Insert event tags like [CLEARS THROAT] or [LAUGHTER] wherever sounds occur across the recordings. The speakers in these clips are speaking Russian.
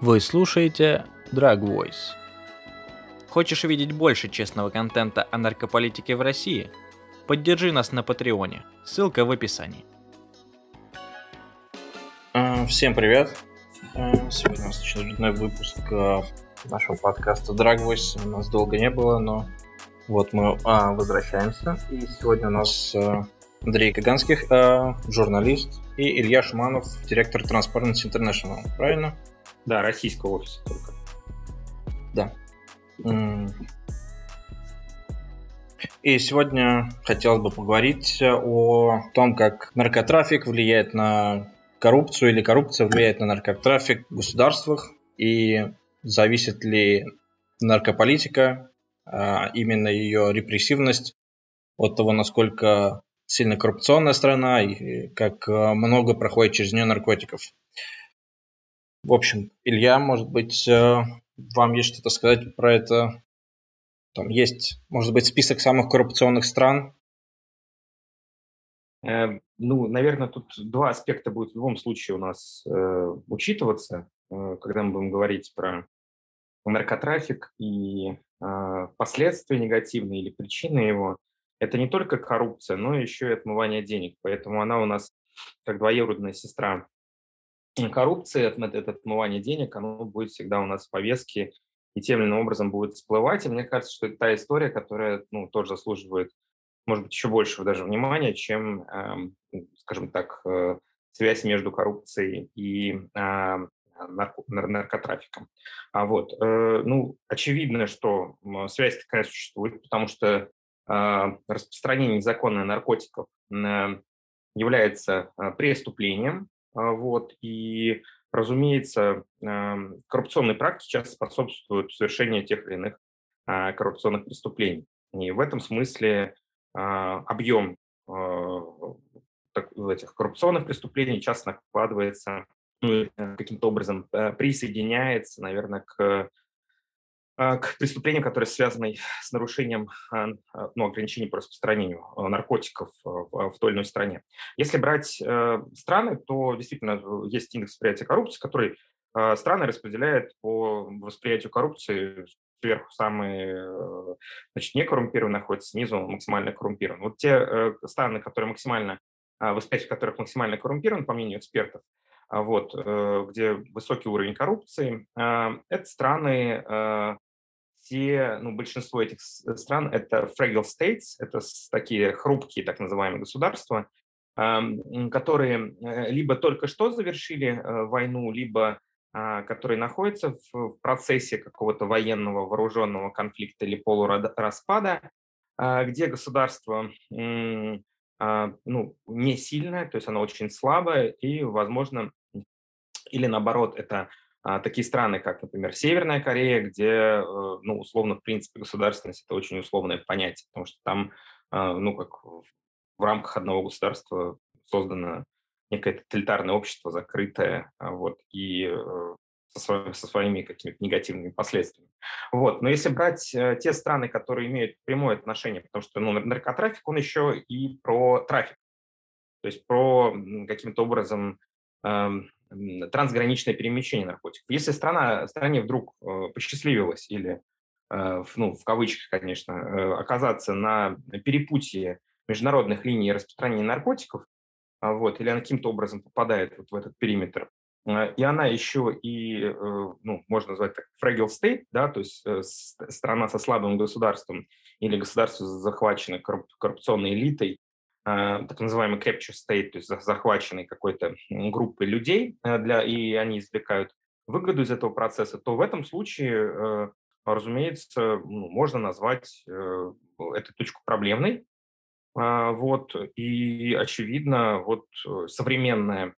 Вы слушаете Drag Voice. Хочешь видеть больше честного контента о наркополитике в России? Поддержи нас на Патреоне. Ссылка в описании. А, всем привет. А, сегодня у нас очередной выпуск а, нашего подкаста Drag Voice. У нас долго не было, но вот мы возвращаемся. И сегодня у нас Андрей Каганских, журналист, и Илья Шуманов, директор Transparency International. Правильно? Да, российского офиса только. Да. И сегодня хотелось бы поговорить о том, как наркотрафик влияет на коррупцию или коррупция влияет на наркотрафик в государствах и зависит ли наркополитика, а именно ее репрессивность от того, насколько сильно коррупционная страна и как много проходит через нее наркотиков. В общем, Илья, может быть, э, вам есть что-то сказать про это? Там есть, может быть, список самых коррупционных стран? Э, ну, наверное, тут два аспекта будет в любом случае у нас э, учитываться, когда мы будем говорить про наркотрафик и последствия негативные или причины его. Это не только коррупция, но еще и отмывание денег. Поэтому она у нас как двоюродная сестра коррупции, это отмывание денег, оно будет всегда у нас в повестке и тем или иным образом будет всплывать. И мне кажется, что это та история, которая ну, тоже заслуживает, может быть, еще большего даже внимания, чем, э, скажем так, э, связь между коррупцией и э, нарко наркотрафиком. А вот, э, ну, очевидно, что связь такая существует, потому что э, распространение незаконных наркотиков является преступлением, а, вот, и, разумеется, коррупционные практики часто способствуют совершению тех или иных а, коррупционных преступлений. И в этом смысле а, объем этих коррупционных преступлений часто накладывается, ну, каким-то образом э, присоединяется, наверное, к а, к преступлениям, которые связаны с нарушением а, а, ну, ограничений по распространению наркотиков в той или иной стране. Если брать э, страны, то действительно э, есть индекс восприятия коррупции, который страны распределяет по восприятию коррупции сверху самые э, значит, некоррумпированные находятся, снизу максимально коррумпированы. Вот те страны, которые максимально, восприятие которых максимально коррумпировано, по мнению экспертов, вот, где высокий уровень коррупции, это страны все, ну, большинство этих стран – это fragile states, это такие хрупкие так называемые государства, которые э, либо только что завершили э, войну, либо а, которые находятся в процессе какого-то военного вооруженного конфликта или полураспада, а, где государство а, ну, не сильное, то есть оно очень слабое, и, возможно, или наоборот, это такие страны, как, например, Северная Корея, где, э, ну, условно, в принципе, государственность – это очень условное понятие, потому что там, а, ну, как в рамках одного государства создано некое тоталитарное общество, закрытое, а, вот, и э, со, со своими какими-то негативными последствиями. Вот. Но если брать э, те страны, которые имеют прямое отношение, потому что ну, наркотрафик, он еще и про трафик, то есть про каким-то образом эм, трансграничное перемещение наркотиков. Если страна, стране вдруг э, посчастливилось или, э, ну, в кавычках, конечно, э, оказаться на перепутье международных линий распространения наркотиков, а, вот, или она каким-то образом попадает вот в этот периметр, и она еще и, ну, можно назвать так, fragile state, да, то есть страна со слабым государством или государство захвачено коррупционной элитой, так называемый capture state, то есть захваченной какой-то группой людей, э, для, и они извлекают выгоду из этого процесса, то в этом случае, э, разумеется, ну, можно назвать эту точку проблемной. А, вот, и, очевидно, вот современное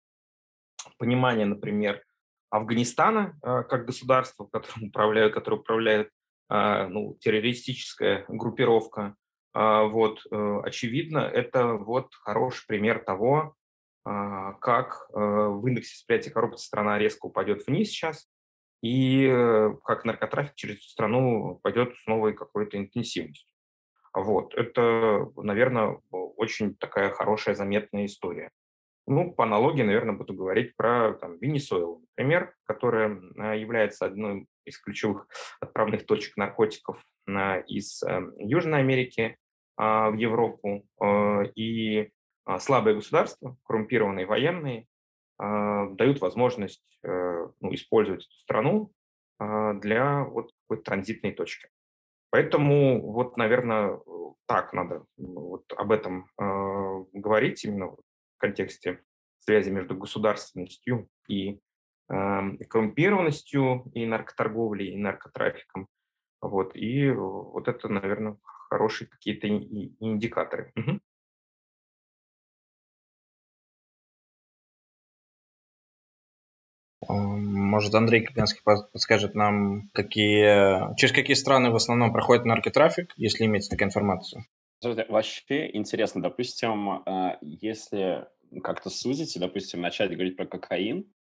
понимание, например, Афганистана как государства, которым управляют, которое управляет ну, террористическая группировка, а, вот, э, очевидно, это вот хороший пример того, а, как э, в индексе восприятия коррупции страна резко упадет вниз сейчас, и э, как наркотрафик через страну пойдет с новой какой-то интенсивностью. Вот, это, наверное, очень такая хорошая, заметная история. Ну, по аналогии, наверное, буду говорить про там, Венесуэлу, например, которая а, является одной из ключевых отправных точек наркотиков а, из Южной Америки а, в Европу. И слабые государства, коррумпированные военные, дают возможность э, ну, использовать эту страну для вот какой-то транзитной точки. Поэтому вот, наверное, так надо вот об этом говорить именно контексте связи между государственностью и коррумпированностью, и наркоторговлей, и наркотрафиком. Вот, и вот это, наверное, хорошие какие-то индикаторы. Угу. Может, Андрей Капинский подскажет нам, какие, через какие страны в основном проходит наркотрафик, если имеется такая информация? Вообще интересно, допустим, а, если как-то сузить и, допустим, начать говорить про кокаин,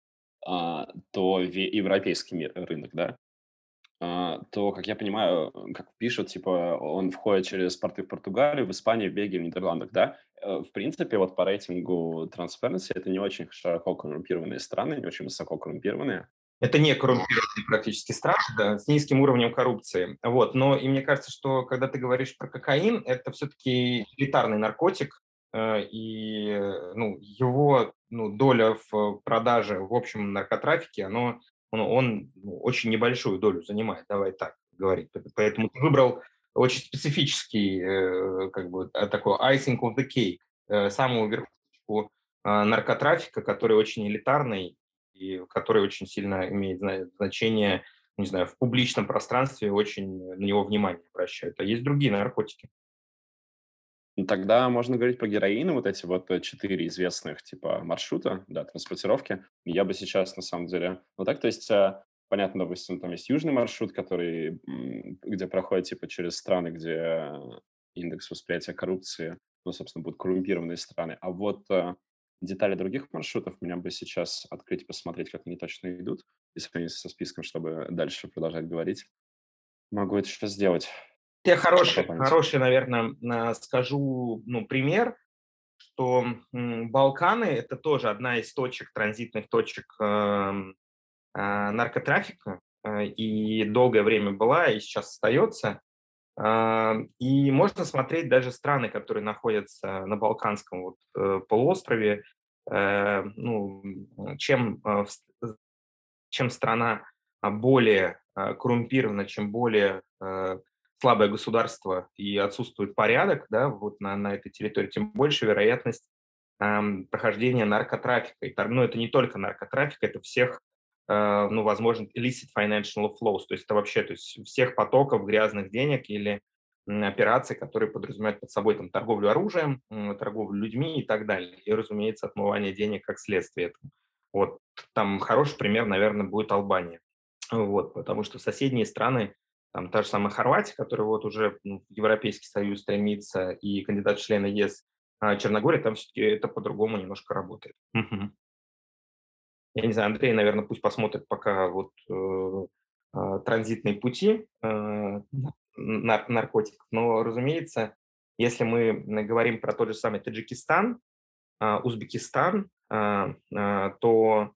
а, то европейский рынок, да, то, как я понимаю, как пишут, типа, он входит через порты в Португалию, в Испанию, в Бельгию, в Нидерландах, да. Э, в принципе, вот по рейтингу Transparency это не очень широко коррумпированные страны, не очень высоко коррумпированные. Это не коррумпированные практически страны, да, с низким уровнем коррупции. Вот. Но и мне кажется, что когда ты говоришь про кокаин, это все-таки элитарный наркотик, э, и ну, его ну, доля в продаже в общем наркотрафике, оно, он, он ну, очень небольшую долю занимает, давай так говорить. Поэтому ты выбрал очень специфический э, как бы э, такой icing of the cake, самую верхушку наркотрафика, который очень элитарный и который очень сильно имеет значение, не знаю, в публичном пространстве, очень на него внимание обращают. А есть другие наркотики. Ну, тогда можно говорить про героин, вот эти вот э, четыре известных типа маршрута, да, транспортировки. Я бы сейчас, на самом деле, ну так, то есть, э, понятно, допустим, там есть южный маршрут, который, где проходит типа через страны, где индекс восприятия коррупции, ну, собственно, будут коррумпированные страны. А вот э, детали других маршрутов меня бы сейчас открыть и посмотреть, как они точно идут, и сравнить со списком, чтобы дальше продолжать говорить. Могу это сейчас сделать. Я хороший, хороший, наверное, скажу ну, пример, что Балканы – это тоже одна из точек, транзитных точек эм, э, наркотрафика, э, и долгое время была, и сейчас остается. Э, и можно смотреть даже страны, которые находятся на Балканском вот, э, полуострове, э, ну, чем, чем страна более коррумпирована, чем более слабое государство и отсутствует порядок да, вот на, на этой территории, тем больше вероятность эм, прохождения наркотрафика. И, ну, это не только наркотрафик, это всех Э, ну, возможен illicit financial flows, то есть это вообще то есть всех потоков грязных денег или операций, которые подразумевают под собой там, торговлю оружием, торговлю людьми и так далее. И, разумеется, отмывание денег как следствие этого. Вот там хороший пример, наверное, будет Албания. Вот, потому что соседние страны, там та же самая Хорватия, которая вот уже ну, в Европейский Союз стремится, и кандидат в члены ЕС, а Черногория, там все-таки это по-другому немножко работает. Угу. Я не знаю, Андрей, наверное, пусть посмотрит пока вот э, э, транзитные пути э, нар наркотиков. Но, разумеется, если мы говорим про тот же самый Таджикистан, э, Узбекистан, э, э, то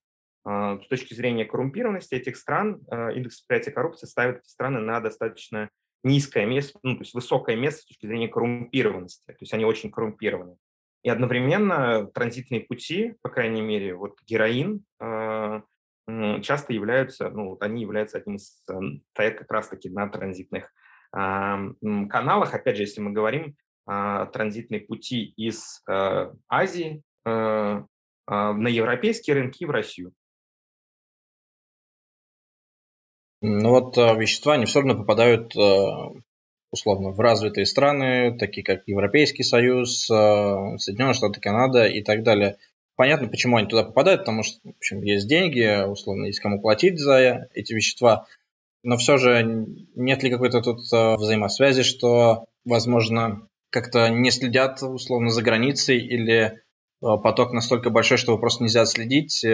с точки зрения коррумпированности этих стран э, индекс восприятия коррупции ставит эти страны на достаточно низкое место, ну, то есть высокое место с точки зрения коррумпированности. То есть они очень коррумпированы. И одновременно транзитные пути, по крайней мере, вот героин, а, часто являются, ну, вот они являются одним из, стоят как раз-таки на транзитных а, каналах. Опять же, если мы говорим транзитные пути из Азии а, на европейские рынки в Россию. Ну вот э, вещества, они все равно попадают условно в развитые страны, такие как Европейский Союз, э, Соединенные Штаты, Канада и так далее. Понятно, почему они туда попадают, потому что в общем, есть деньги, условно, есть кому платить за эти вещества. Но все же нет ли какой-то тут э, взаимосвязи, что, возможно, как-то не следят условно за границей или э, поток настолько большой, что его просто нельзя следить.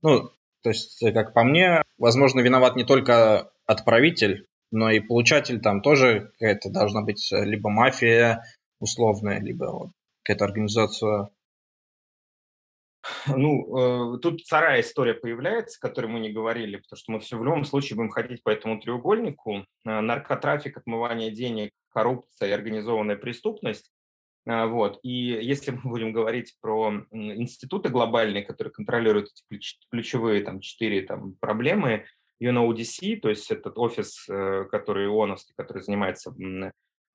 Ну, то есть, как по мне, возможно, виноват не только отправитель, но и получатель там тоже какая-то должна быть э, либо мафия условная, либо вот какая-то организация Ну, э, тут вторая история появляется, о которой мы не говорили, потому что мы все в любом случае будем ходить по этому треугольнику. Э, наркотрафик, отмывание денег, коррупция и организованная преступность. Э, вот. И если мы будем говорить про институты глобальные, которые контролируют эти ключевые там, четыре там, проблемы, UNODC, то есть этот офис, который ООНовский, который занимается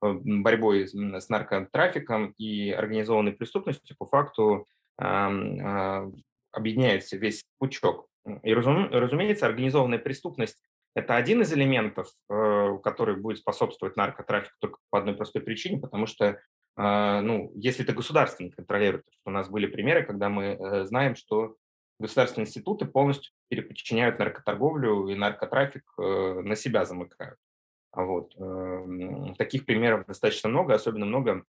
борьбой с наркотрафиком и организованной преступностью, по факту а, объединяется весь пучок. И, разумеется, организованная преступность – это один из элементов, э, который будет способствовать наркотрафику только по одной простой причине, потому что, а, ну, если это государство не контролирует, у нас были примеры, когда мы э, знаем, что государственные институты полностью переподчиняют наркоторговлю и наркотрафик э, на себя замыкают. Вот. Эм, таких примеров достаточно много, особенно много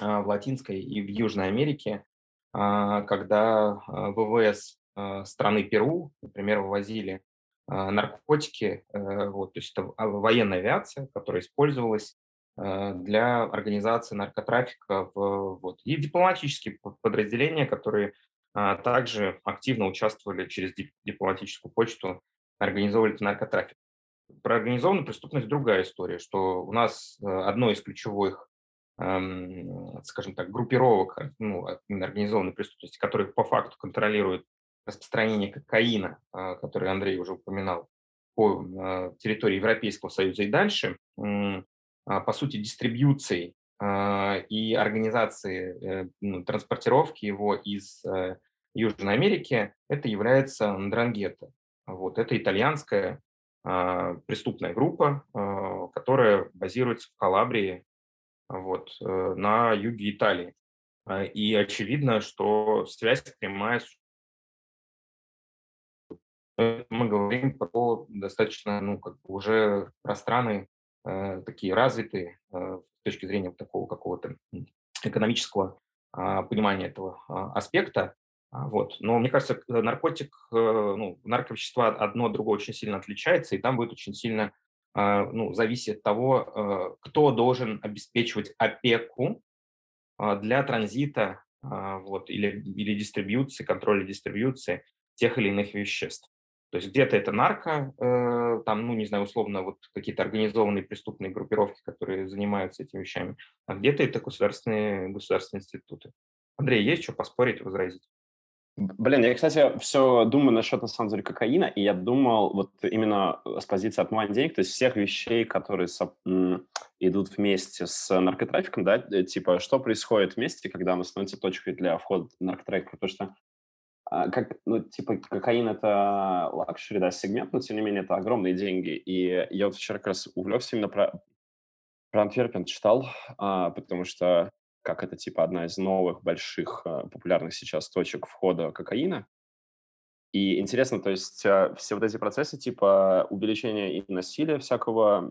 а, в Латинской и в Южной Америке. А, когда а, ВВС а, страны Перу, например, вывозили наркотики, э, вот, то есть это военная авиация, которая использовалась для организации наркотрафика, в, вот, и дипломатические подразделения, которые также активно участвовали через дипломатическую почту, организовывали наркотрафик. Про организованную преступность другая история, что у нас э, одно из ключевых скажем так, группировок ну, организованной преступности, которые по факту контролируют распространение кокаина, а, который Андрей уже упоминал, по а, территории Европейского Союза и дальше, а, по сути, дистрибьюцией и организации э, ну, транспортировки его из э, Южной Америки, это является Ндрангета. Вот, это итальянская преступная группа, которая базируется в Калабрии вот, э, на юге Италии. А, и очевидно, что связь прямая мы говорим про достаточно, ну, как бы уже про страны такие развитые э, с точки зрения такого какого-то экономического э, понимания этого э, аспекта. Вот. Но мне кажется, наркотик, э, ну, нарковещества одно от другого очень сильно отличается, и там будет очень сильно а, ну, зависит от того, э, кто должен обеспечивать опеку а, для транзита а, вот, или, или дистрибьюции, контроля дистрибьюции тех или иных веществ. То есть где-то это нарко, э, там, ну, не знаю, условно, вот какие-то организованные преступные группировки, которые занимаются этими вещами, а где-то это государственные, государственные институты. Андрей, есть что поспорить, возразить? Блин, я, кстати, все думаю насчет, на самом деле, кокаина, и я думал вот именно с позиции отмывания денег, то есть всех вещей, которые со, идут вместе с наркотрафиком, да, э, типа, что происходит вместе, когда оно становится точкой для входа в наркотрафик, потому что как, ну, типа, кокаин – это luxury, да, сегмент, но, тем не менее, это огромные деньги, и я вот вчера как раз увлекся именно про, про Антверпен читал, а, потому что как это типа одна из новых больших э, популярных сейчас точек входа кокаина. И интересно, то есть э, все вот эти процессы типа увеличения и насилия всякого,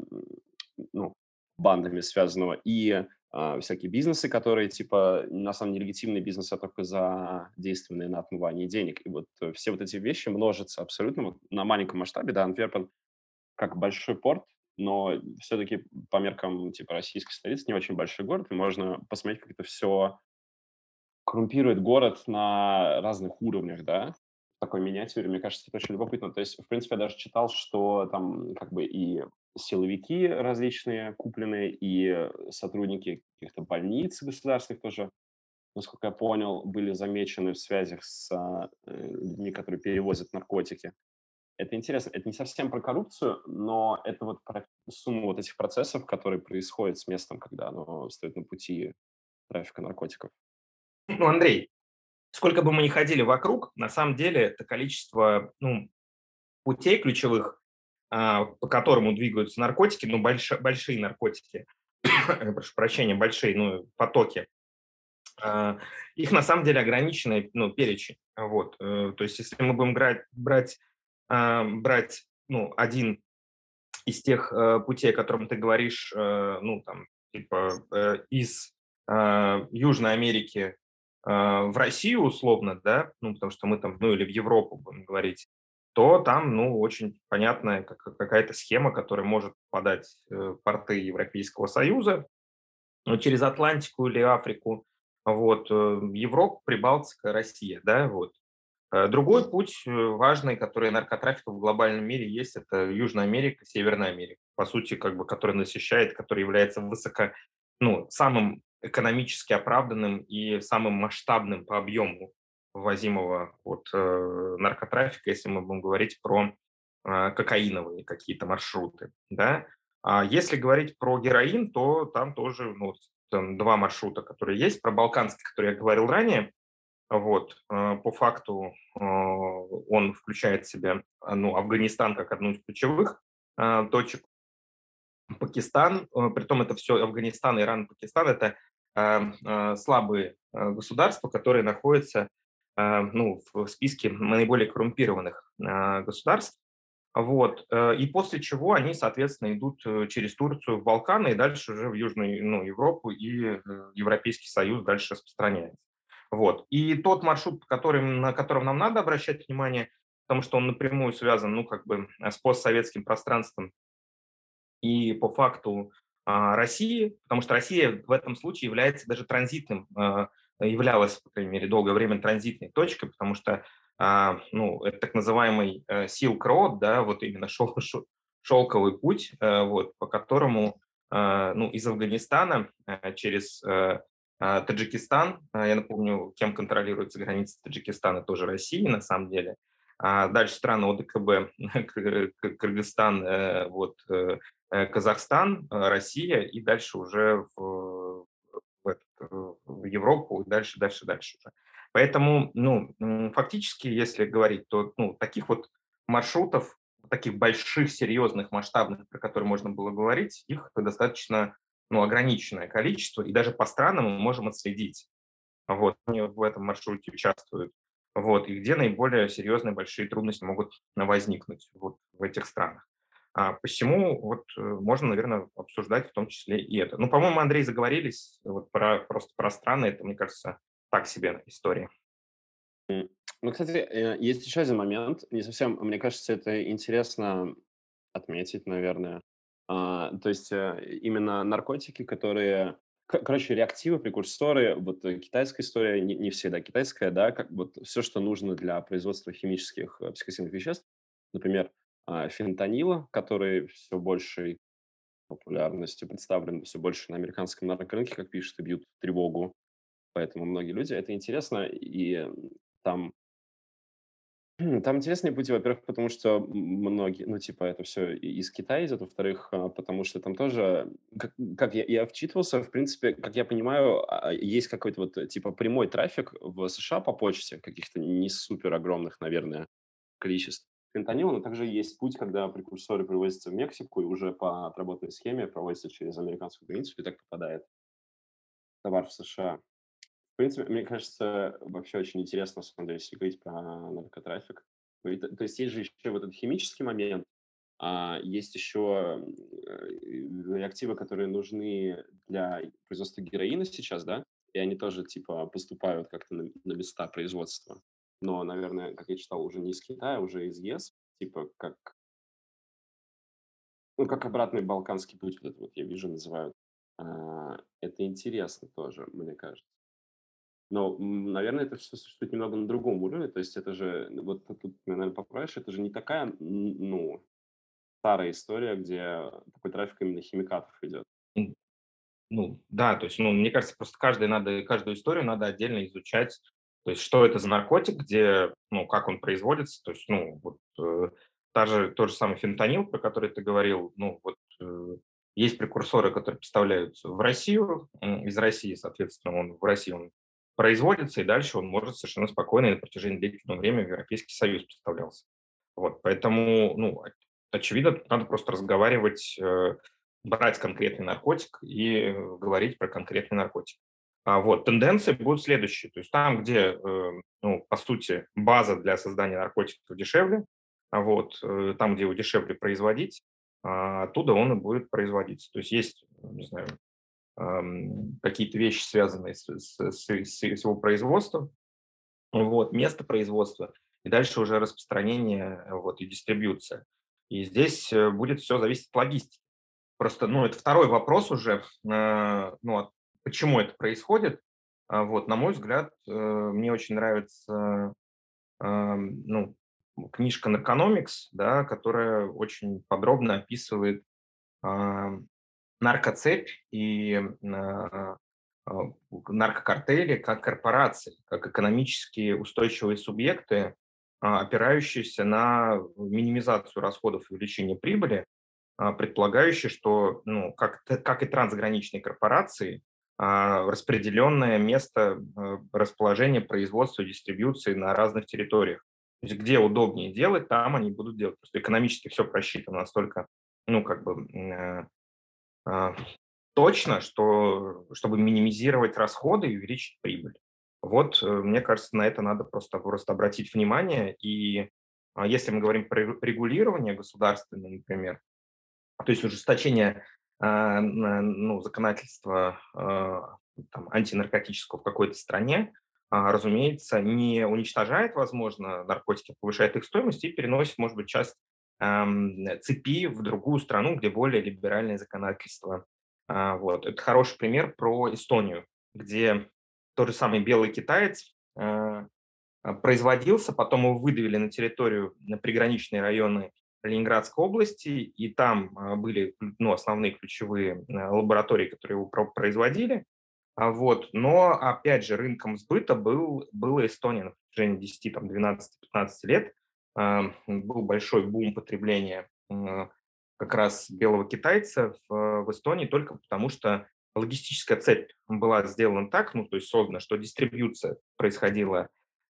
ну, бандами связанного, и э, всякие бизнесы, которые типа на самом деле легитимные бизнесы, а только задействованные на отмывании денег. И вот э, все вот эти вещи множатся абсолютно вот, на маленьком масштабе. Да, Антверпен как большой порт, но все-таки по меркам типа российской столицы не очень большой город, и можно посмотреть, как это все коррумпирует город на разных уровнях, да, такой миниатюре. Мне кажется, это очень любопытно. То есть, в принципе, я даже читал, что там как бы и силовики различные купленные, и сотрудники каких-то больниц государственных тоже, насколько я понял, были замечены в связях с э, людьми, которые перевозят наркотики это интересно. Это не совсем про коррупцию, но это вот про сумму вот этих процессов, которые происходят с местом, когда оно стоит на пути трафика наркотиков. Ну, Андрей, сколько бы мы ни ходили вокруг, на самом деле это количество ну, путей ключевых, а, по которому двигаются наркотики, ну, больш, большие наркотики, [COUGHS] прошу прощения, большие ну, потоки, а, их на самом деле ограниченный ну, перечень. Вот. Э, то есть если мы будем брать, брать а, брать ну, один из тех э, путей, о котором ты говоришь, э, ну, там, типа, из э, Южной Америки в Россию условно, да, ну, потому что мы там, ну, или в Европу будем говорить, то там, ну, очень понятная какая-то схема, которая может подать э, порты Европейского Союза, но через Атлантику или Африку. Вот, э, Европа, Прибалтика, Россия, да, вот. Э, другой путь важный, который наркотрафика в глобальном мире есть, это Южная Америка, Северная Америка, по сути, как бы, который насыщает, который является высоко, ну, самым экономически оправданным и самым масштабным по объему ввозимого вот, э, наркотрафика, если мы будем говорить про э, кокаиновые какие-то маршруты. Да? А если говорить про героин, то там тоже ну, там два маршрута, которые есть. Про балканский, который я говорил ранее, вот, э, по факту он включает в себя ну, Афганистан как одну из ключевых точек. Пакистан, притом это все Афганистан, Иран, Пакистан, это слабые государства, которые находятся ну, в списке наиболее коррумпированных государств. Вот. И после чего они, соответственно, идут через Турцию в Балканы и дальше уже в Южную ну, Европу и Европейский Союз дальше распространяется. Вот. И тот маршрут, который, на котором нам надо обращать внимание, потому что он напрямую связан, ну, как бы э, с постсоветским пространством и по факту а, России, потому что Россия в этом случае является даже транзитным, являлась, по крайней мере, долгое время транзитной точкой, потому что, а, ну, это так называемый а, Silk Road, да, вот именно шел, [LAUGHS] шел, шелковый путь, а, вот, по которому, а, ну, из Афганистана через Таджикистан, я напомню, кем контролируется граница Таджикистана, тоже Россия на самом деле. А дальше страны ОДКБ, [LAUGHS] Кыргызстан, э, вот, э, э, Казахстан, Россия и дальше уже в, в, Европу и дальше, дальше, дальше уже. Поэтому, ну, фактически, если говорить, то ну, таких вот маршрутов, таких больших, серьезных, масштабных, про которые можно было говорить, их достаточно ну, ограниченное количество, и даже по странам мы можем отследить, вот, они в этом маршруте участвуют, вот, и где наиболее серьезные большие трудности могут возникнуть вот в этих странах. А посему вот э, можно, наверное, обсуждать в том числе и это. Ну, по-моему, Андрей, заговорились вот про, просто про страны, это, мне кажется, так себе история. Ну, кстати, э, есть еще один момент, не совсем, мне кажется, это интересно отметить, наверное. А, то есть э, именно наркотики, которые Короче, реактивы, прекурсоры, вот э, китайская история, не, не всегда китайская, да, как вот все, что нужно для производства химических э, психоактивных веществ, например, фентанила, который все большей популярностью представлен, все больше на американском наркорынке, как пишут, и бьют тревогу. Поэтому многие люди, это интересно, и там [CLEARS THROAT] там интересные пути, во-первых, потому что многие, ну, типа, это все из Китая идет, во-вторых, а, потому что там тоже, как, как я, я вчитывался, в принципе, как я понимаю, а, есть какой-то вот, типа, прямой трафик в США по почте, каких-то не супер огромных, наверное, количеств фентанила, но также есть путь, когда прекурсоры привозятся в Мексику и уже по отработанной схеме проводятся через американскую границу и так попадает товар в США. В принципе, мне кажется, вообще очень интересно, на самом деле, если говорить про наркотрафик. То есть есть же еще вот этот химический момент, а есть еще э, реактивы, которые нужны для производства героина сейчас, да, и они тоже, типа, поступают как-то на, на места производства. Но, наверное, как я читал, уже не из Китая, уже из ЕС, типа, как ну, как обратный балканский путь, вот это вот я вижу, называют. А, это интересно тоже, мне кажется. Но, наверное, это все существует немного на другом уровне. То есть это же, вот тут, наверное, поправишь, это же не такая, ну, старая история, где такой трафик именно химикатов идет. Ну, да, то есть, ну, мне кажется, просто каждый надо, каждую историю надо отдельно изучать. То есть, что это за наркотик, где, ну, как он производится. То есть, ну, вот э, та же, тот же самый фентанил, про который ты говорил, ну, вот э, есть прекурсоры, которые поставляются в Россию, из России, соответственно, он в России он производится, и дальше он может совершенно спокойно и на протяжении длительного времени в Европейский Союз поставлялся. Вот, поэтому, ну, очевидно, надо просто разговаривать, э, брать конкретный наркотик и говорить про конкретный наркотик. А вот тенденции будут следующие. То есть там, где, э, ну, по сути, база для создания наркотиков дешевле, а вот э, там, где его дешевле производить, а, оттуда он и будет производиться. То есть есть, не знаю, какие-то вещи, связанные с, с, с, с его производством, вот, место производства, и дальше уже распространение вот, и дистрибьюция. И здесь э, будет все зависеть от логистики. Просто, ну, это второй вопрос уже, э, ну, почему это происходит. А, вот, на мой взгляд, э, мне очень нравится ну, книжка Narconomics, да, которая очень подробно описывает наркоцепь и наркокартели как корпорации, как экономически устойчивые субъекты, опирающиеся на минимизацию расходов и увеличение прибыли, предполагающие, что, ну, как, как и трансграничные корпорации, а, распределенное место э, расположения производства дистрибьюции на разных территориях. То есть где удобнее делать, там они будут делать. Просто экономически все просчитано настолько, ну, как бы э, э, точно, что, чтобы минимизировать расходы и увеличить прибыль. Вот, э, мне кажется, на это надо просто, просто обратить внимание. И а, если мы говорим про регулирование государственное, например, то есть ужесточение а, ну, законодательства а, там, антинаркотического в какой-то стране, а, разумеется, не уничтожает, возможно, наркотики, повышает их стоимость и переносит, может быть, часть цепи в другую страну, где более либеральное законодательство. Вот. Это хороший пример про Эстонию, где тот же самый белый китаец производился, потом его выдавили на территорию, на приграничные районы Ленинградской области, и там а, были ну, основные ключевые а, лаборатории, которые его производили. А вот. Но, опять же, рынком сбыта был, была Эстония на протяжении 10, там, 12, 15 лет. Был большой бум потребления как раз белого китайца в, в Эстонии только потому, что логистическая цепь была сделана так, ну, то есть создана, что дистрибьюция происходила а,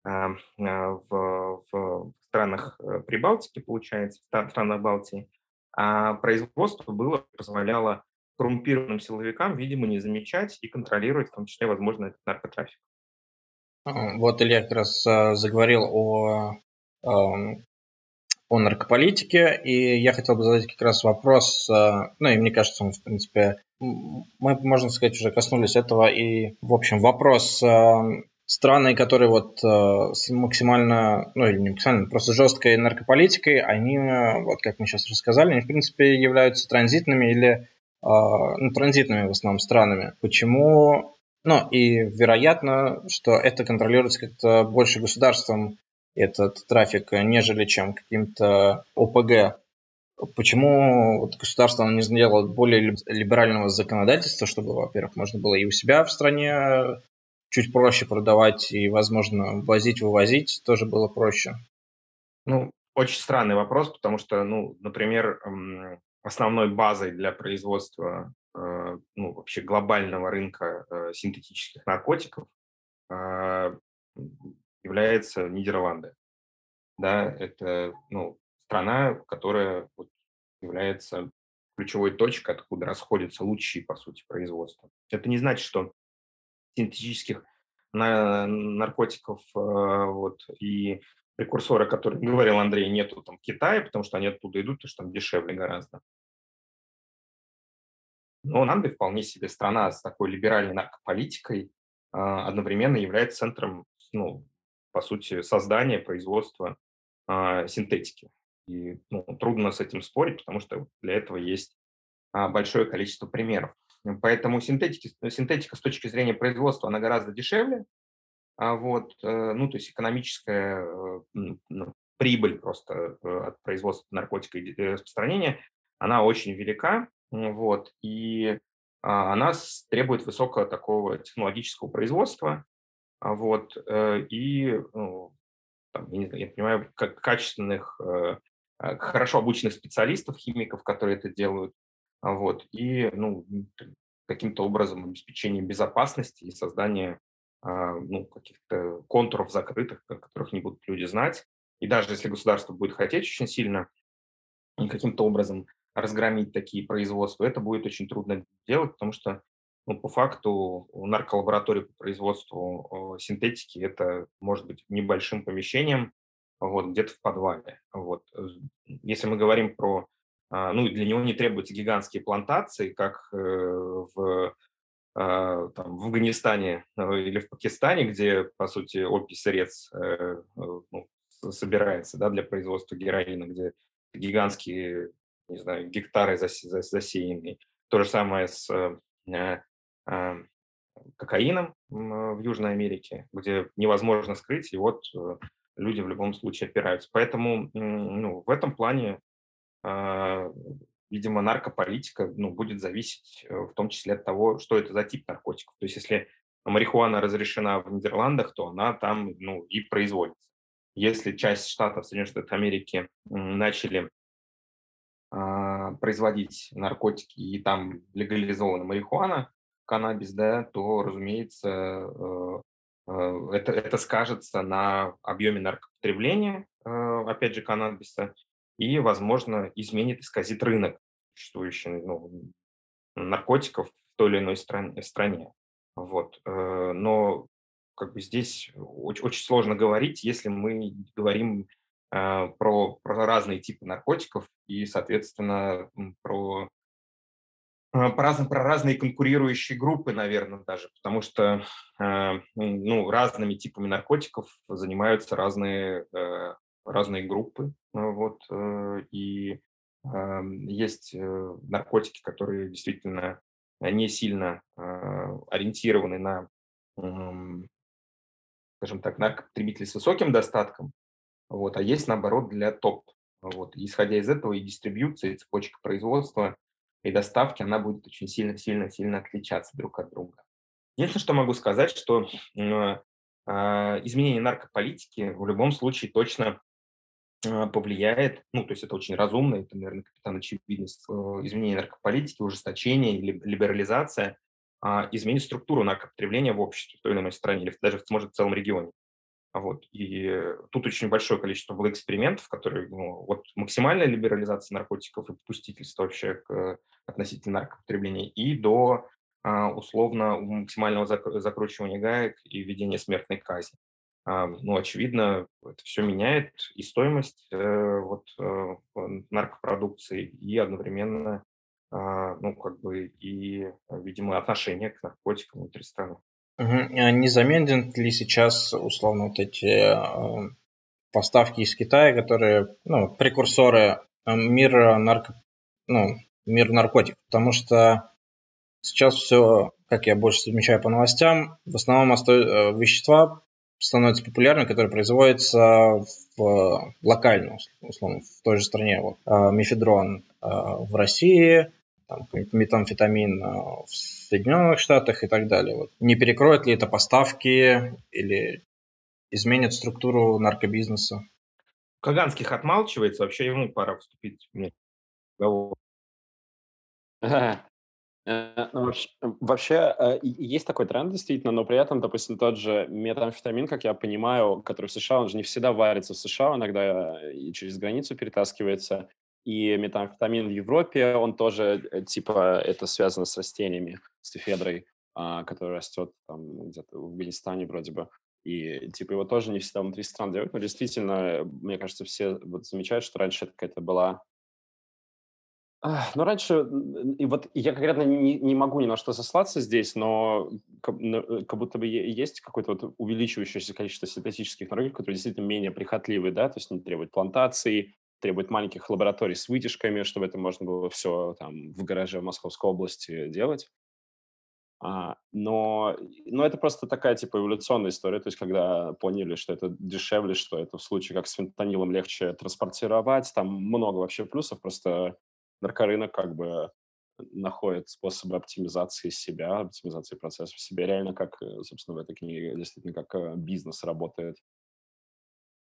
в, в странах э, Прибалтики, получается, в странах Балтии, а производство было, позволяло коррумпированным силовикам, видимо, не замечать и контролировать, в том числе, возможно, этот наркотрафик. Вот Илья как раз э, заговорил о, о наркополитике, и я хотел бы задать как раз вопрос, э, ну и мне кажется, он, в принципе, мы, можно сказать, уже коснулись этого, и, в общем, вопрос эм, страны, которые вот э, с максимально, ну или не максимально, просто жесткой наркополитикой, они, вот как мы сейчас рассказали, они в принципе являются транзитными или э, ну, транзитными в основном странами. Почему? Ну и вероятно, что это контролируется как-то больше государством, этот трафик, нежели чем каким-то ОПГ. Почему вот государство не сделало более либерального законодательства, чтобы, во-первых, можно было и у себя в стране чуть проще продавать и, возможно, возить, вывозить тоже было проще? Ну, очень странный вопрос, потому что, ну, например, основной базой для производства э, ну, вообще глобального рынка э, синтетических наркотиков э, является Нидерланды. Да, это ну, страна, которая является ключевой точкой, откуда расходятся лучшие, по сути, производства. Это не значит, что синтетических наркотиков э, вот, и прекурсоры, которые говорил Андрей, нету там в Китае, потому что они оттуда идут, потому что там дешевле гораздо. Но Нанды вполне себе страна с такой либеральной наркополитикой а, одновременно является центром, ну, по сути, создания, производства а, синтетики. И ну, трудно с этим спорить, потому что для этого есть а, большое количество примеров. Поэтому синтетики, синтетика с точки зрения производства, она гораздо дешевле. А вот, э, ну, то есть экономическая э, ну, прибыль просто э, от производства наркотика и распространения, она очень велика. Вот, и а, она требует высокого такого технологического производства. А вот, и, ну, там, я, не знаю, я понимаю, как качественных, хорошо обученных специалистов, химиков, которые это делают. А вот, и ну, каким-то образом обеспечение безопасности и создание а, ну, каких-то контуров закрытых, о которых не будут люди знать. И даже если государство будет хотеть очень сильно каким-то образом разгромить такие производства, это будет очень трудно делать, потому что ну, по факту нарколаборатория по производству синтетики это может быть небольшим помещением, вот, где-то в подвале. Вот. Э, если мы говорим про ну, для него не требуются гигантские плантации, как э, в, а, там, в Афганистане э, или в Пакистане, где, по сути, опий-сырец э, ну, собирается да, для производства героина, где гигантские, не знаю, гектары засеянные. То же самое с а, кокаином в Южной Америке, где невозможно скрыть, и вот э, люди в любом случае опираются. Поэтому ну, в этом плане, а, видимо, наркополитика ну, будет зависеть э, в том числе от того, что это за тип наркотиков. То есть если марихуана разрешена в Нидерландах, то она там ну, и производится. Если часть штатов Соединенных Штатов Америки начали а, производить наркотики и там легализована марихуана, каннабис, да, то, разумеется, э, э, это, это скажется на объеме наркопотребления, э, опять же, каннабиса, и, возможно, изменит, исказит рынок существующий ну, наркотиков в той или иной стране. стране. Вот. Но как бы здесь очень, очень сложно говорить, если мы говорим про, про разные типы наркотиков и, соответственно, про Э, по разным, про разные конкурирующие группы, наверное, даже, потому что э, ну, разными типами наркотиков занимаются разные, э, разные группы. Вот, и есть наркотики, которые действительно не сильно ориентированы на, скажем так, наркопотребителей с высоким достатком, вот, а есть, наоборот, для топ. Вот. исходя из этого и дистрибьюция, и цепочка производства и доставки, она будет очень сильно-сильно-сильно отличаться друг от друга. Единственное, что могу сказать, что э, изменение наркополитики в любом случае точно э, повлияет, ну, то есть это очень разумно, это, наверное, капитан очевидность, э, изменение наркополитики, ужесточение, либерализация э, изменит структуру наркопотребления в обществе в той или иной стране или даже, может, в целом регионе. Вот. И тут очень большое количество было экспериментов, которые, ну, вот максимальная либерализация наркотиков и попустительство вообще к, относительно наркопотребления и до а, условно максимального закручивания гаек и введения смертной казни. А, ну, очевидно, это все меняет и стоимость э, вот, э, наркопродукции, и одновременно, а, ну, как бы, и, видимо, отношение к наркотикам внутри страны. Угу. Не заменят ли сейчас, условно, вот эти э, поставки из Китая, которые, ну, прекурсоры э, мира нарко... ну, мир наркотиков? Потому что сейчас все, как я больше замечаю по новостям, в основном э, вещества становятся популярными, которые производятся в локально, условно, в той же стране. Вот, мифедрон в России, там, метамфетамин в Соединенных Штатах и так далее. Вот. Не перекроет ли это поставки или изменит структуру наркобизнеса? Каганских отмалчивается, вообще ему пора вступить в разговор. Э, [LAUGHS] вообще, э, есть такой тренд, действительно, но при этом, допустим, тот же метамфетамин, как я понимаю, который в США, он же не всегда варится в США, иногда и через границу перетаскивается. И метамфетамин в Европе, он тоже, э, типа, это связано с растениями, с эфедрой, а, который растет там где-то в Афганистане вроде бы. И, типа, его тоже не всегда внутри стран делают, но действительно, мне кажется, все вот замечают, что раньше это какая-то была ну, раньше, и вот я конкретно не, не могу ни на что сослаться здесь, но как, э, как будто бы есть какое-то вот увеличивающееся количество синтетических наркотиков, которые действительно менее прихотливые, да, то есть не требуют плантаций, требует маленьких лабораторий с вытяжками, чтобы это можно было все там в гараже в Московской области делать. А, но, но это просто такая типа эволюционная история, то есть когда поняли, что это дешевле, что это в случае как с фентанилом легче транспортировать, там много вообще плюсов, просто наркорынок как бы находит способы оптимизации себя, оптимизации процессов себя, реально как, э, собственно, в этой книге действительно как э, бизнес работает.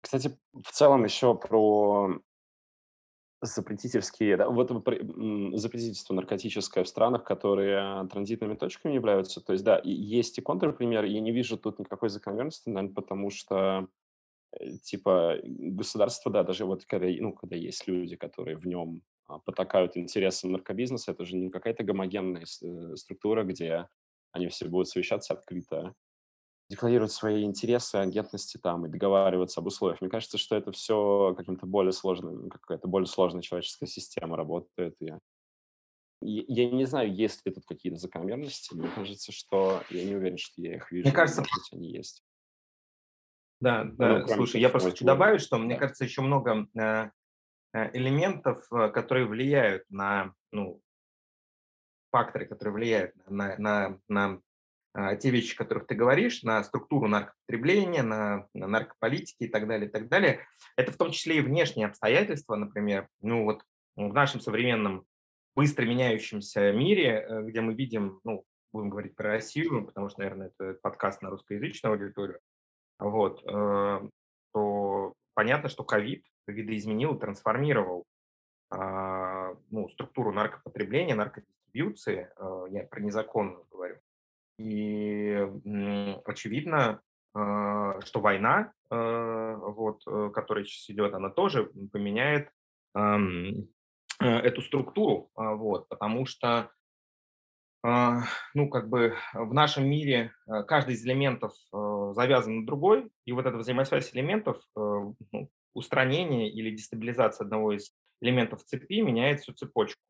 Кстати, в целом еще про запретительские, да, вот запретительство наркотическое в странах, которые транзитными точками являются. То есть, да, есть и контрпример, я не вижу тут никакой закономерности, наверное, потому что э, типа государство, да, даже вот когда, ну, когда есть люди, которые в нем потакают интересам наркобизнеса, это же не какая-то гомогенная э, структура, где они все будут совещаться открыто декларировать свои интересы, агентности там и договариваться об условиях. Мне кажется, что это все каким-то более сложным, какая-то более сложная человеческая система работает. И я не знаю, есть ли тут какие-то закономерности. Мне кажется, что я не уверен, что я их вижу. Мне кажется, что они есть. Да, да. Ну, Слушай, я просто хочу добавить, что да. мне кажется, еще много э, элементов, э, которые влияют на, ну, факторы, которые влияют на, на, на а, те вещи, о которых ты говоришь, на структуру наркопотребления, на, на наркополитики и так далее, и так далее. Это в том числе и внешние обстоятельства, например, ну вот в нашем современном быстро меняющемся мире, э, где мы видим, ну, будем говорить про Россию, потому что, наверное, это подкаст на русскоязычную аудиторию, вот, э, то понятно, что ковид видоизменил и трансформировал а, ну, структуру наркопотребления, наркодистрибьюции, э, я про незаконную говорю. И очевидно, что война, вот, которая сейчас идет, она тоже поменяет эту структуру, вот, потому что а, ну, как бы в нашем мире э, каждый из элементов завязан на другой, и вот эта взаимосвязь элементов, ну, устранение или дестабилизация одного из элементов цепи меняет всю цепочку.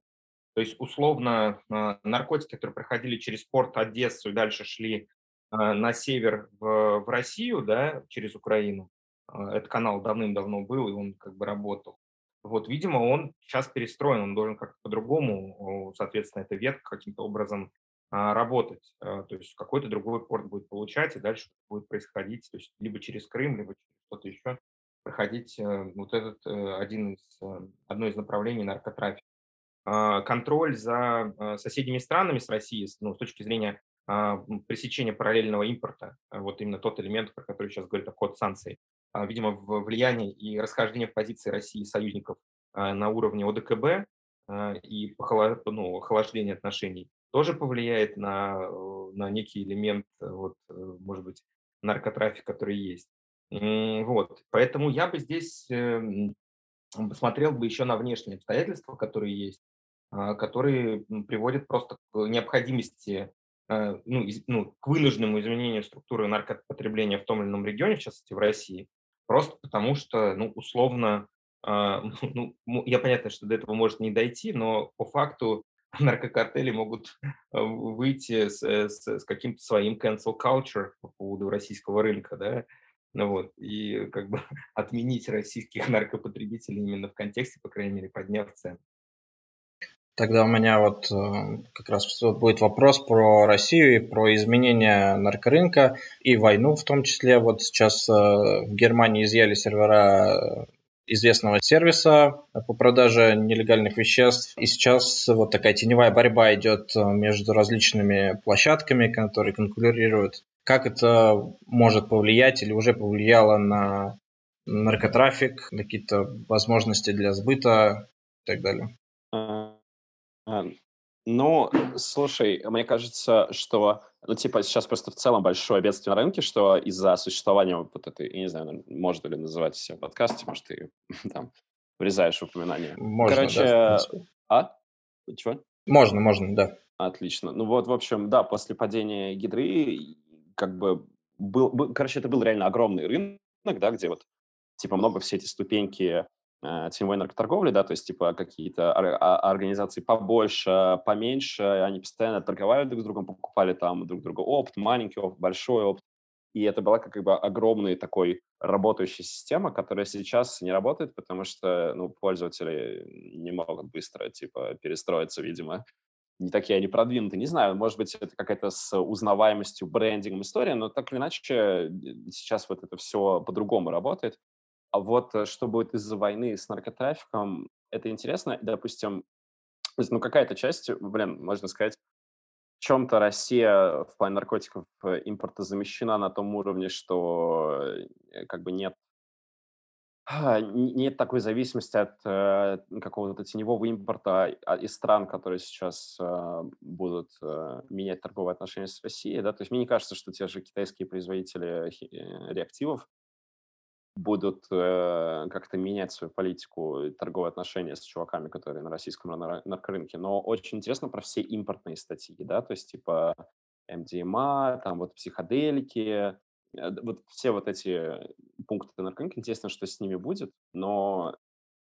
То есть, условно, наркотики, которые проходили через порт Одессу и дальше шли на север в, в Россию, да, через Украину, этот канал давным-давно был, и он как бы работал. Вот, видимо, он сейчас перестроен, он должен как-то по-другому, соответственно, эта ветка каким-то образом а, работать. А, то есть какой-то другой порт будет получать, и дальше будет происходить, то есть либо через Крым, либо через что-то еще, проходить э, вот этот э, один из, э, одно из направлений наркотрафика. А, контроль за соседними странами с Россией, ну, с точки зрения пресечения параллельного импорта, вот именно тот элемент, про который сейчас говорит о код санкций, видимо, влияние и расхождение позиции России и союзников а, на уровне ОДКБ а, и ну, охлаждение отношений тоже повлияет на, э, на некий элемент, э, вот, э, может быть, наркотрафик, который есть. Вот. Поэтому я бы здесь эм, посмотрел бы еще на внешние обстоятельства, которые есть, которые приводят просто к необходимости ну, ну, к вынужденному изменению структуры наркопотребления в том или ином регионе, в частности в России, Просто потому что, ну, условно, а, [LAUGHS] ну, я понятно, что до этого может не дойти, но по факту [LAUGHS] наркокартели могут а, выйти с, э, с, с каким-то своим cancel culture по поводу российского рынка, да, ну вот, и как бы [LAUGHS] отменить российских наркопотребителей именно в контексте, по крайней мере, подняв цены. Тогда у меня вот э, как раз будет вопрос про Россию и про изменения наркорынка и войну в том числе. Вот сейчас э, в Германии изъяли сервера известного сервиса по продаже нелегальных веществ. И сейчас вот такая теневая борьба идет э, между различными площадками, которые конкурируют. Как это может повлиять или уже повлияло на наркотрафик, какие-то возможности для сбыта и так далее? А, ну, слушай, мне кажется, что, ну, типа, сейчас просто в целом большое бедствие на рынке, что из-за существования вот этой, я не знаю, можно ли называть все подкасте, может, ты [LAUGHS] там врезаешь упоминание. Можно, Короче, да, а? Чего? Можно, можно, да. Отлично. Ну вот, в общем, да, после падения Гидры, как бы, был, был, короче, это был реально огромный рынок, да, где вот, типа, много все эти ступеньки теневой наркоторговли, да, то есть типа какие-то а, организации побольше, поменьше, они постоянно торговали друг с другом, покупали там друг друга опыт, маленький опыт, большой опыт. И это была как бы огромная такой работающая система, которая сейчас не работает, потому что ну, пользователи не могут быстро типа перестроиться, видимо. Не такие они продвинутые. Не знаю, может быть, это какая-то с узнаваемостью, брендингом история, но так или иначе сейчас вот это все по-другому работает. А вот э, что будет из-за войны с наркотрафиком, это интересно. Допустим, ну какая-то часть, блин, можно сказать, в чем-то Россия в плане наркотиков э, импорта замещена на том уровне, что э, как бы нет а, нет такой зависимости от э, какого-то теневого импорта а, из стран, которые сейчас э, будут э, менять торговые отношения с Россией. Да? То есть мне не кажется, что те же китайские производители реактивов будут э, как-то менять свою политику и торговые отношения с чуваками, которые на российском наркорынке. Но очень интересно про все импортные статьи, да, то есть типа МДМА, там вот психоделики, э, вот все вот эти пункты наркорынка, интересно, что с ними будет, но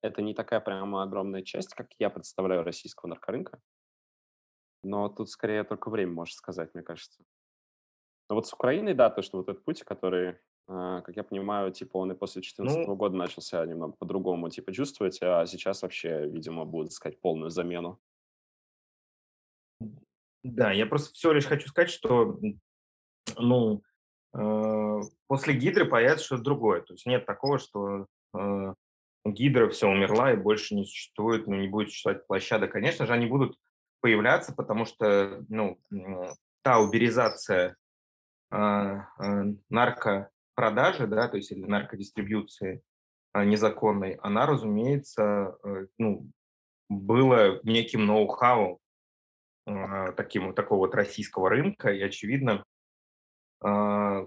это не такая прямо огромная часть, как я представляю российского наркорынка. Но тут скорее только время может сказать, мне кажется. Но вот с Украиной, да, то, что вот этот путь, который как я понимаю, типа он и после 2014 Ну, года начался немного по-другому, типа чувствовать, а сейчас вообще, видимо, будут искать полную замену. да, я просто все лишь хочу сказать, что ну, э, после гидры появится что-то другое. То есть нет такого, что э, гидра все умерла и больше не существует, ну, не будет существовать площадок. Конечно же, они будут появляться, потому что ну, та уберизация э, э, наркопродажи, да, то есть или наркодистрибьюции э, незаконной, она, разумеется, э, ну, было неким ноу-хау э, таким, такого вот российского рынка, и, очевидно, э,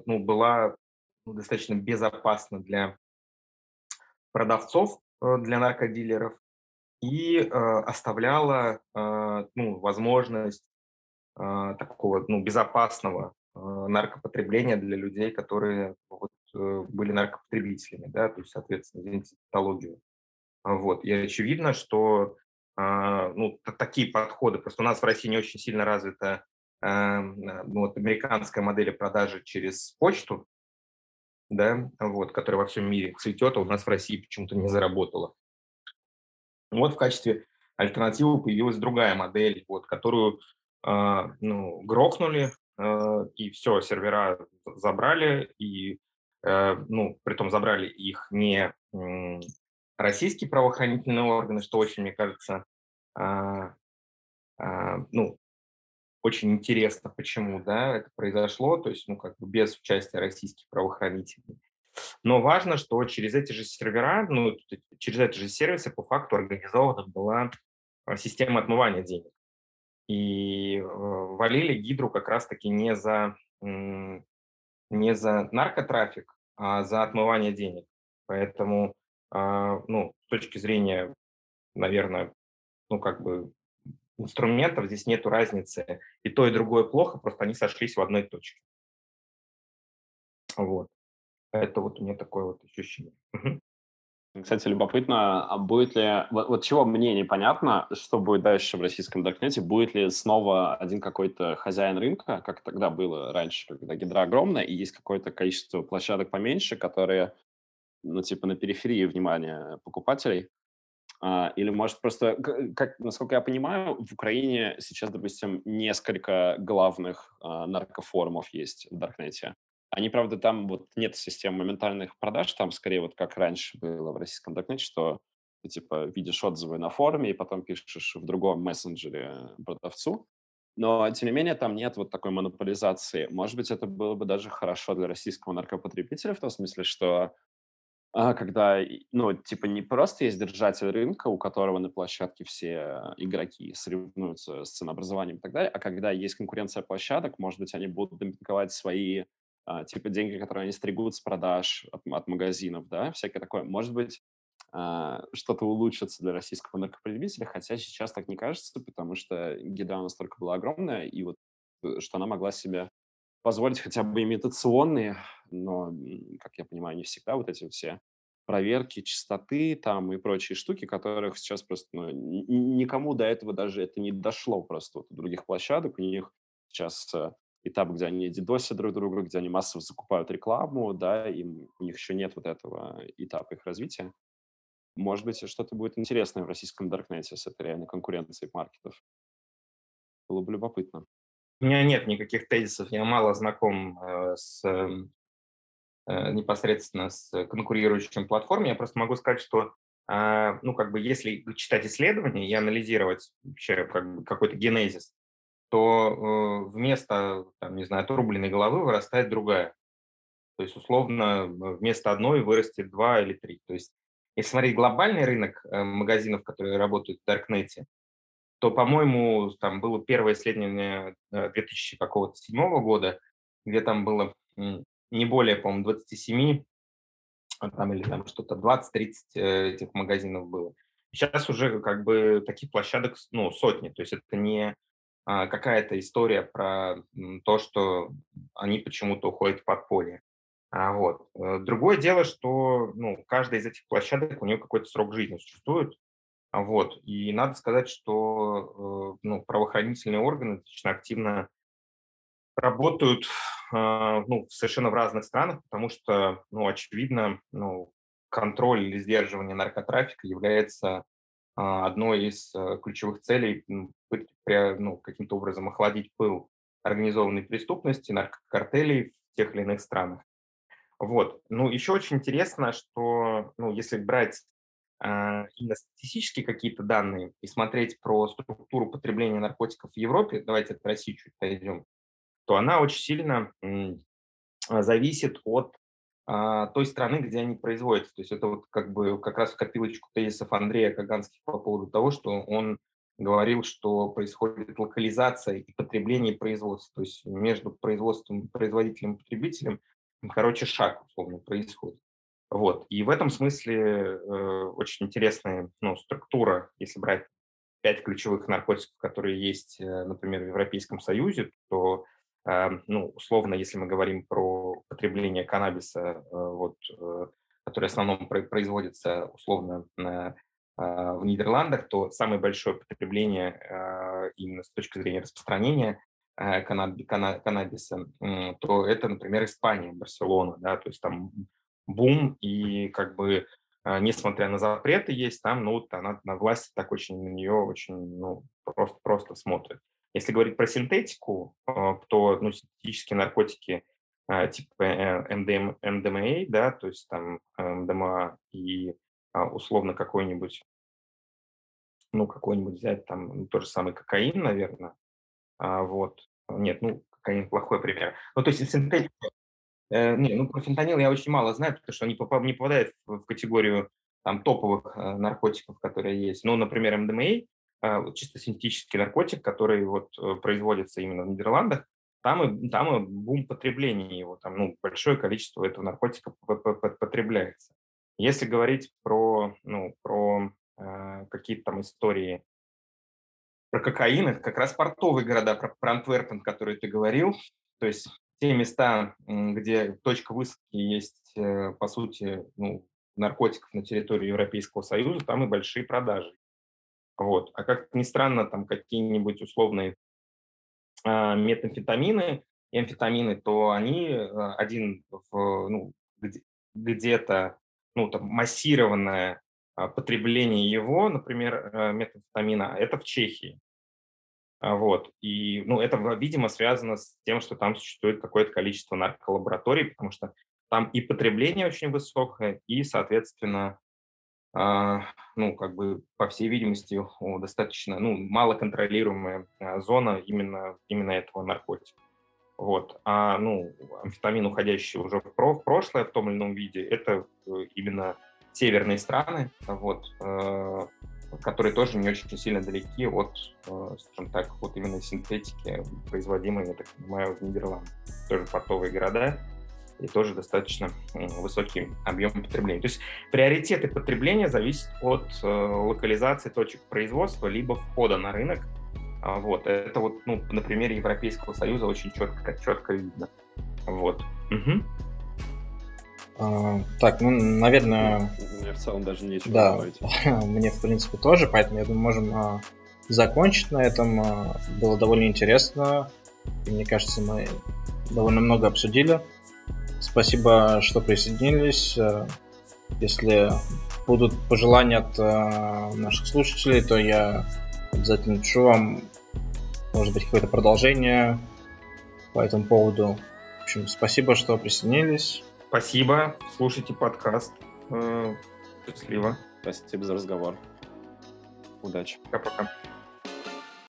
ну, была достаточно безопасна для продавцов, э, для наркодилеров, и оставляла ну, возможность такого ну, безопасного наркопотребления для людей, которые были наркопотребителями, да, то есть, соответственно, извините, патологию. Вот. И очевидно, что э, ну, такие подходы, просто у нас в России не очень сильно развита э, ну, вот, американская модель продажи через почту, да, вот, которая во всем мире цветет, а у нас в России почему-то не заработала. Вот в качестве альтернативы появилась другая модель, вот, которую э, ну, грохнули, э, и все, сервера забрали, и, э, ну, притом забрали их не э, российские правоохранительные органы, что очень, мне кажется, э, э, ну, очень интересно, почему, да, это произошло, то есть, ну, как бы без участия российских правоохранителей. Но важно, что через эти же сервера, ну, через эти же сервисы по факту организована была а, система отмывания денег. И э, валили Гидру как раз-таки не за, не за наркотрафик, а за отмывание денег. Поэтому, э, ну, с точки зрения, наверное, ну, как бы инструментов здесь нету разницы. И то, и другое плохо, просто они сошлись в одной точке. Вот. Это вот у меня такое вот ощущение. Кстати, любопытно, а будет ли... Вот, вот чего мне непонятно, что будет дальше в российском Даркнете, будет ли снова один какой-то хозяин рынка, как тогда было раньше, когда гидра огромная, и есть какое-то количество площадок поменьше, которые, ну, типа на периферии внимания покупателей, а, или, может, просто, как, насколько я понимаю, в Украине сейчас, допустим, несколько главных а, наркофорумов есть в Даркнете. Они, правда, там вот нет системы моментальных продаж, там скорее вот как раньше было в российском Даркнете, что ты типа видишь отзывы на форуме и потом пишешь в другом мессенджере продавцу. Но, тем не менее, там нет вот такой монополизации. Может быть, это было бы даже хорошо для российского наркопотребителя в том смысле, что а, когда, ну, типа, не просто есть держатель рынка, у которого на площадке все игроки соревнуются с ценообразованием и так далее, а когда есть конкуренция площадок, может быть, они будут демпинговать свои типа деньги, которые они стригут с продаж от, от магазинов, да, всякое такое. Может быть, а, что-то улучшится для российского наркопотребителя, хотя сейчас так не кажется, потому что гидра настолько была огромная, и вот э, что она могла себе позволить хотя бы имитационные, но, как я понимаю, не всегда вот эти все проверки чистоты там и прочие штуки, которых сейчас просто ну, никому до этого даже это не дошло просто вот у других площадок. У них сейчас э, этап, где они дидосят друг друга, где они массово закупают рекламу, да, им, у них еще нет вот этого этапа их развития. Может быть, что-то будет интересное в российском Даркнете с этой реальной конкуренцией маркетов. Было бы любопытно. У меня нет никаких тезисов, я мало знаком э, с эм, э, непосредственно с конкурирующим платформой. Я просто могу сказать, что э, ну, как бы, если читать исследования и анализировать вообще как какой-то генезис, то э, вместо, там, не знаю, отрубленной головы вырастает другая. То есть, условно, вместо одной вырастет два или три. То есть, если смотреть глобальный рынок э, магазинов, которые работают в Даркнете, то, по-моему, там было первое исследование 2007 э, года, где там было не более, по-моему, 27, а там, или там что-то 20-30 этих магазинов было. Сейчас уже как бы таких площадок ну, сотни, то есть это не какая-то история про то, что они почему-то уходят в подполье. А вот. Э, другое дело, что ну, каждая из этих площадок, у нее какой-то срок жизни существует. А вот. И надо сказать, что э, ну, правоохранительные органы достаточно активно работают а, ну, совершенно в разных странах, потому что, ну, очевидно, ну, контроль или сдерживание наркотрафика является а, одной из э, ключевых целей ну, каким-то образом охладить пыл организованной преступности, наркокартелей в тех или иных странах. Вот. Ну, еще очень интересно, что, ну, если брать а, именно статистические какие-то данные и смотреть про структуру потребления наркотиков в Европе, давайте от России чуть пойдем, то она очень сильно зависит от а, той страны, где они производятся. То есть это вот как бы как раз в копилочку тезисов Андрея Каганских по поводу того, что он говорил, что происходит локализация и потребление и. То есть между производством, производителем и потребителем, короче, шаг, условно, происходит. Вот. И в этом смысле э, очень интересная ну, структура, если брать пять ключевых наркотиков, которые есть, э, например, в Европейском Союзе, то, ну, условно, если мы говорим про потребление каннабиса, э, вот, э, который в основном производится условно на, э, в Нидерландах, то самое большое потребление именно с точки зрения распространения каннабиса, то это, например, Испания, Барселона, да, то есть там бум, и как бы несмотря на запреты есть, там, ну, вот она на власти так очень на нее очень, ну, просто, просто смотрит. Если говорить про синтетику, а, то, ну, синтетические наркотики а, типа МДМ, э, МДМА, да, то есть там МДМА и условно какой-нибудь, ну, какой-нибудь взять там ну, тот же самый кокаин, наверное, вот, нет, ну, кокаин плохой пример. Ну, то есть синтетика, Э, не, ну про фентанил я очень мало знаю, потому что попа- не попадают в, категорию там топовых э, наркотиков, которые есть. Ну, например, МДМА, э, чисто синтетический наркотик, который вот э, производится именно в Нидерландах, там и, там и бум потребления его, там ну, большое количество этого наркотика потребляется. Если говорить про, ну, про э, какие-то там истории про кокаин, это как раз портовые города, про, про Антверпен, который ты говорил, то есть те места, где точка высадки есть, э, по сути, ну, наркотиков на территории Европейского Союза, там и большие продажи. Вот. А как ни странно, там какие-нибудь условные а, метамфетамины и амфетамины, то они а, один в, ну, где-то ну, там, массированное а, потребление его, например, метамфетамина, это в Чехии. Вот. И, ну, это, видимо, связано с тем, что там существует какое-то количество нарколабораторий, потому что там и потребление очень высокое, и, соответственно, ну, как бы, по всей видимости, достаточно, ну, малоконтролируемая э, зона именно, именно этого наркотика. Вот. А, ну, амфетамин, уходящий уже в прошлое в том или ином виде, это э, именно северные страны, вот, э, которые тоже не очень сильно далеки от, э, скажем так, вот именно синтетики, производимой, я так понимаю, в Нидерландах. Тоже портовые города и тоже достаточно высокий объем потребления. То есть приоритеты потребления зависят от э, локализации точек производства либо входа на рынок. А вот. Это вот, ну, на примере Европейского Союза очень четко, четко видно. Вот. Угу. А, так, ну, наверное... Мне в целом даже нечего да, добавить. [LAUGHS] мне, в принципе, тоже, поэтому, я думаю, можем а, закончить на этом. А, было довольно интересно. И, мне кажется, мы довольно много обсудили. Спасибо, что присоединились. А, если будут пожелания от а, наших слушателей, то я обязательно пишу вам, может быть, какое-то продолжение по этому поводу. В общем, спасибо, что присоединились. Спасибо. Слушайте подкаст. Э, счастливо. Спасибо за разговор. Удачи. Пока-пока.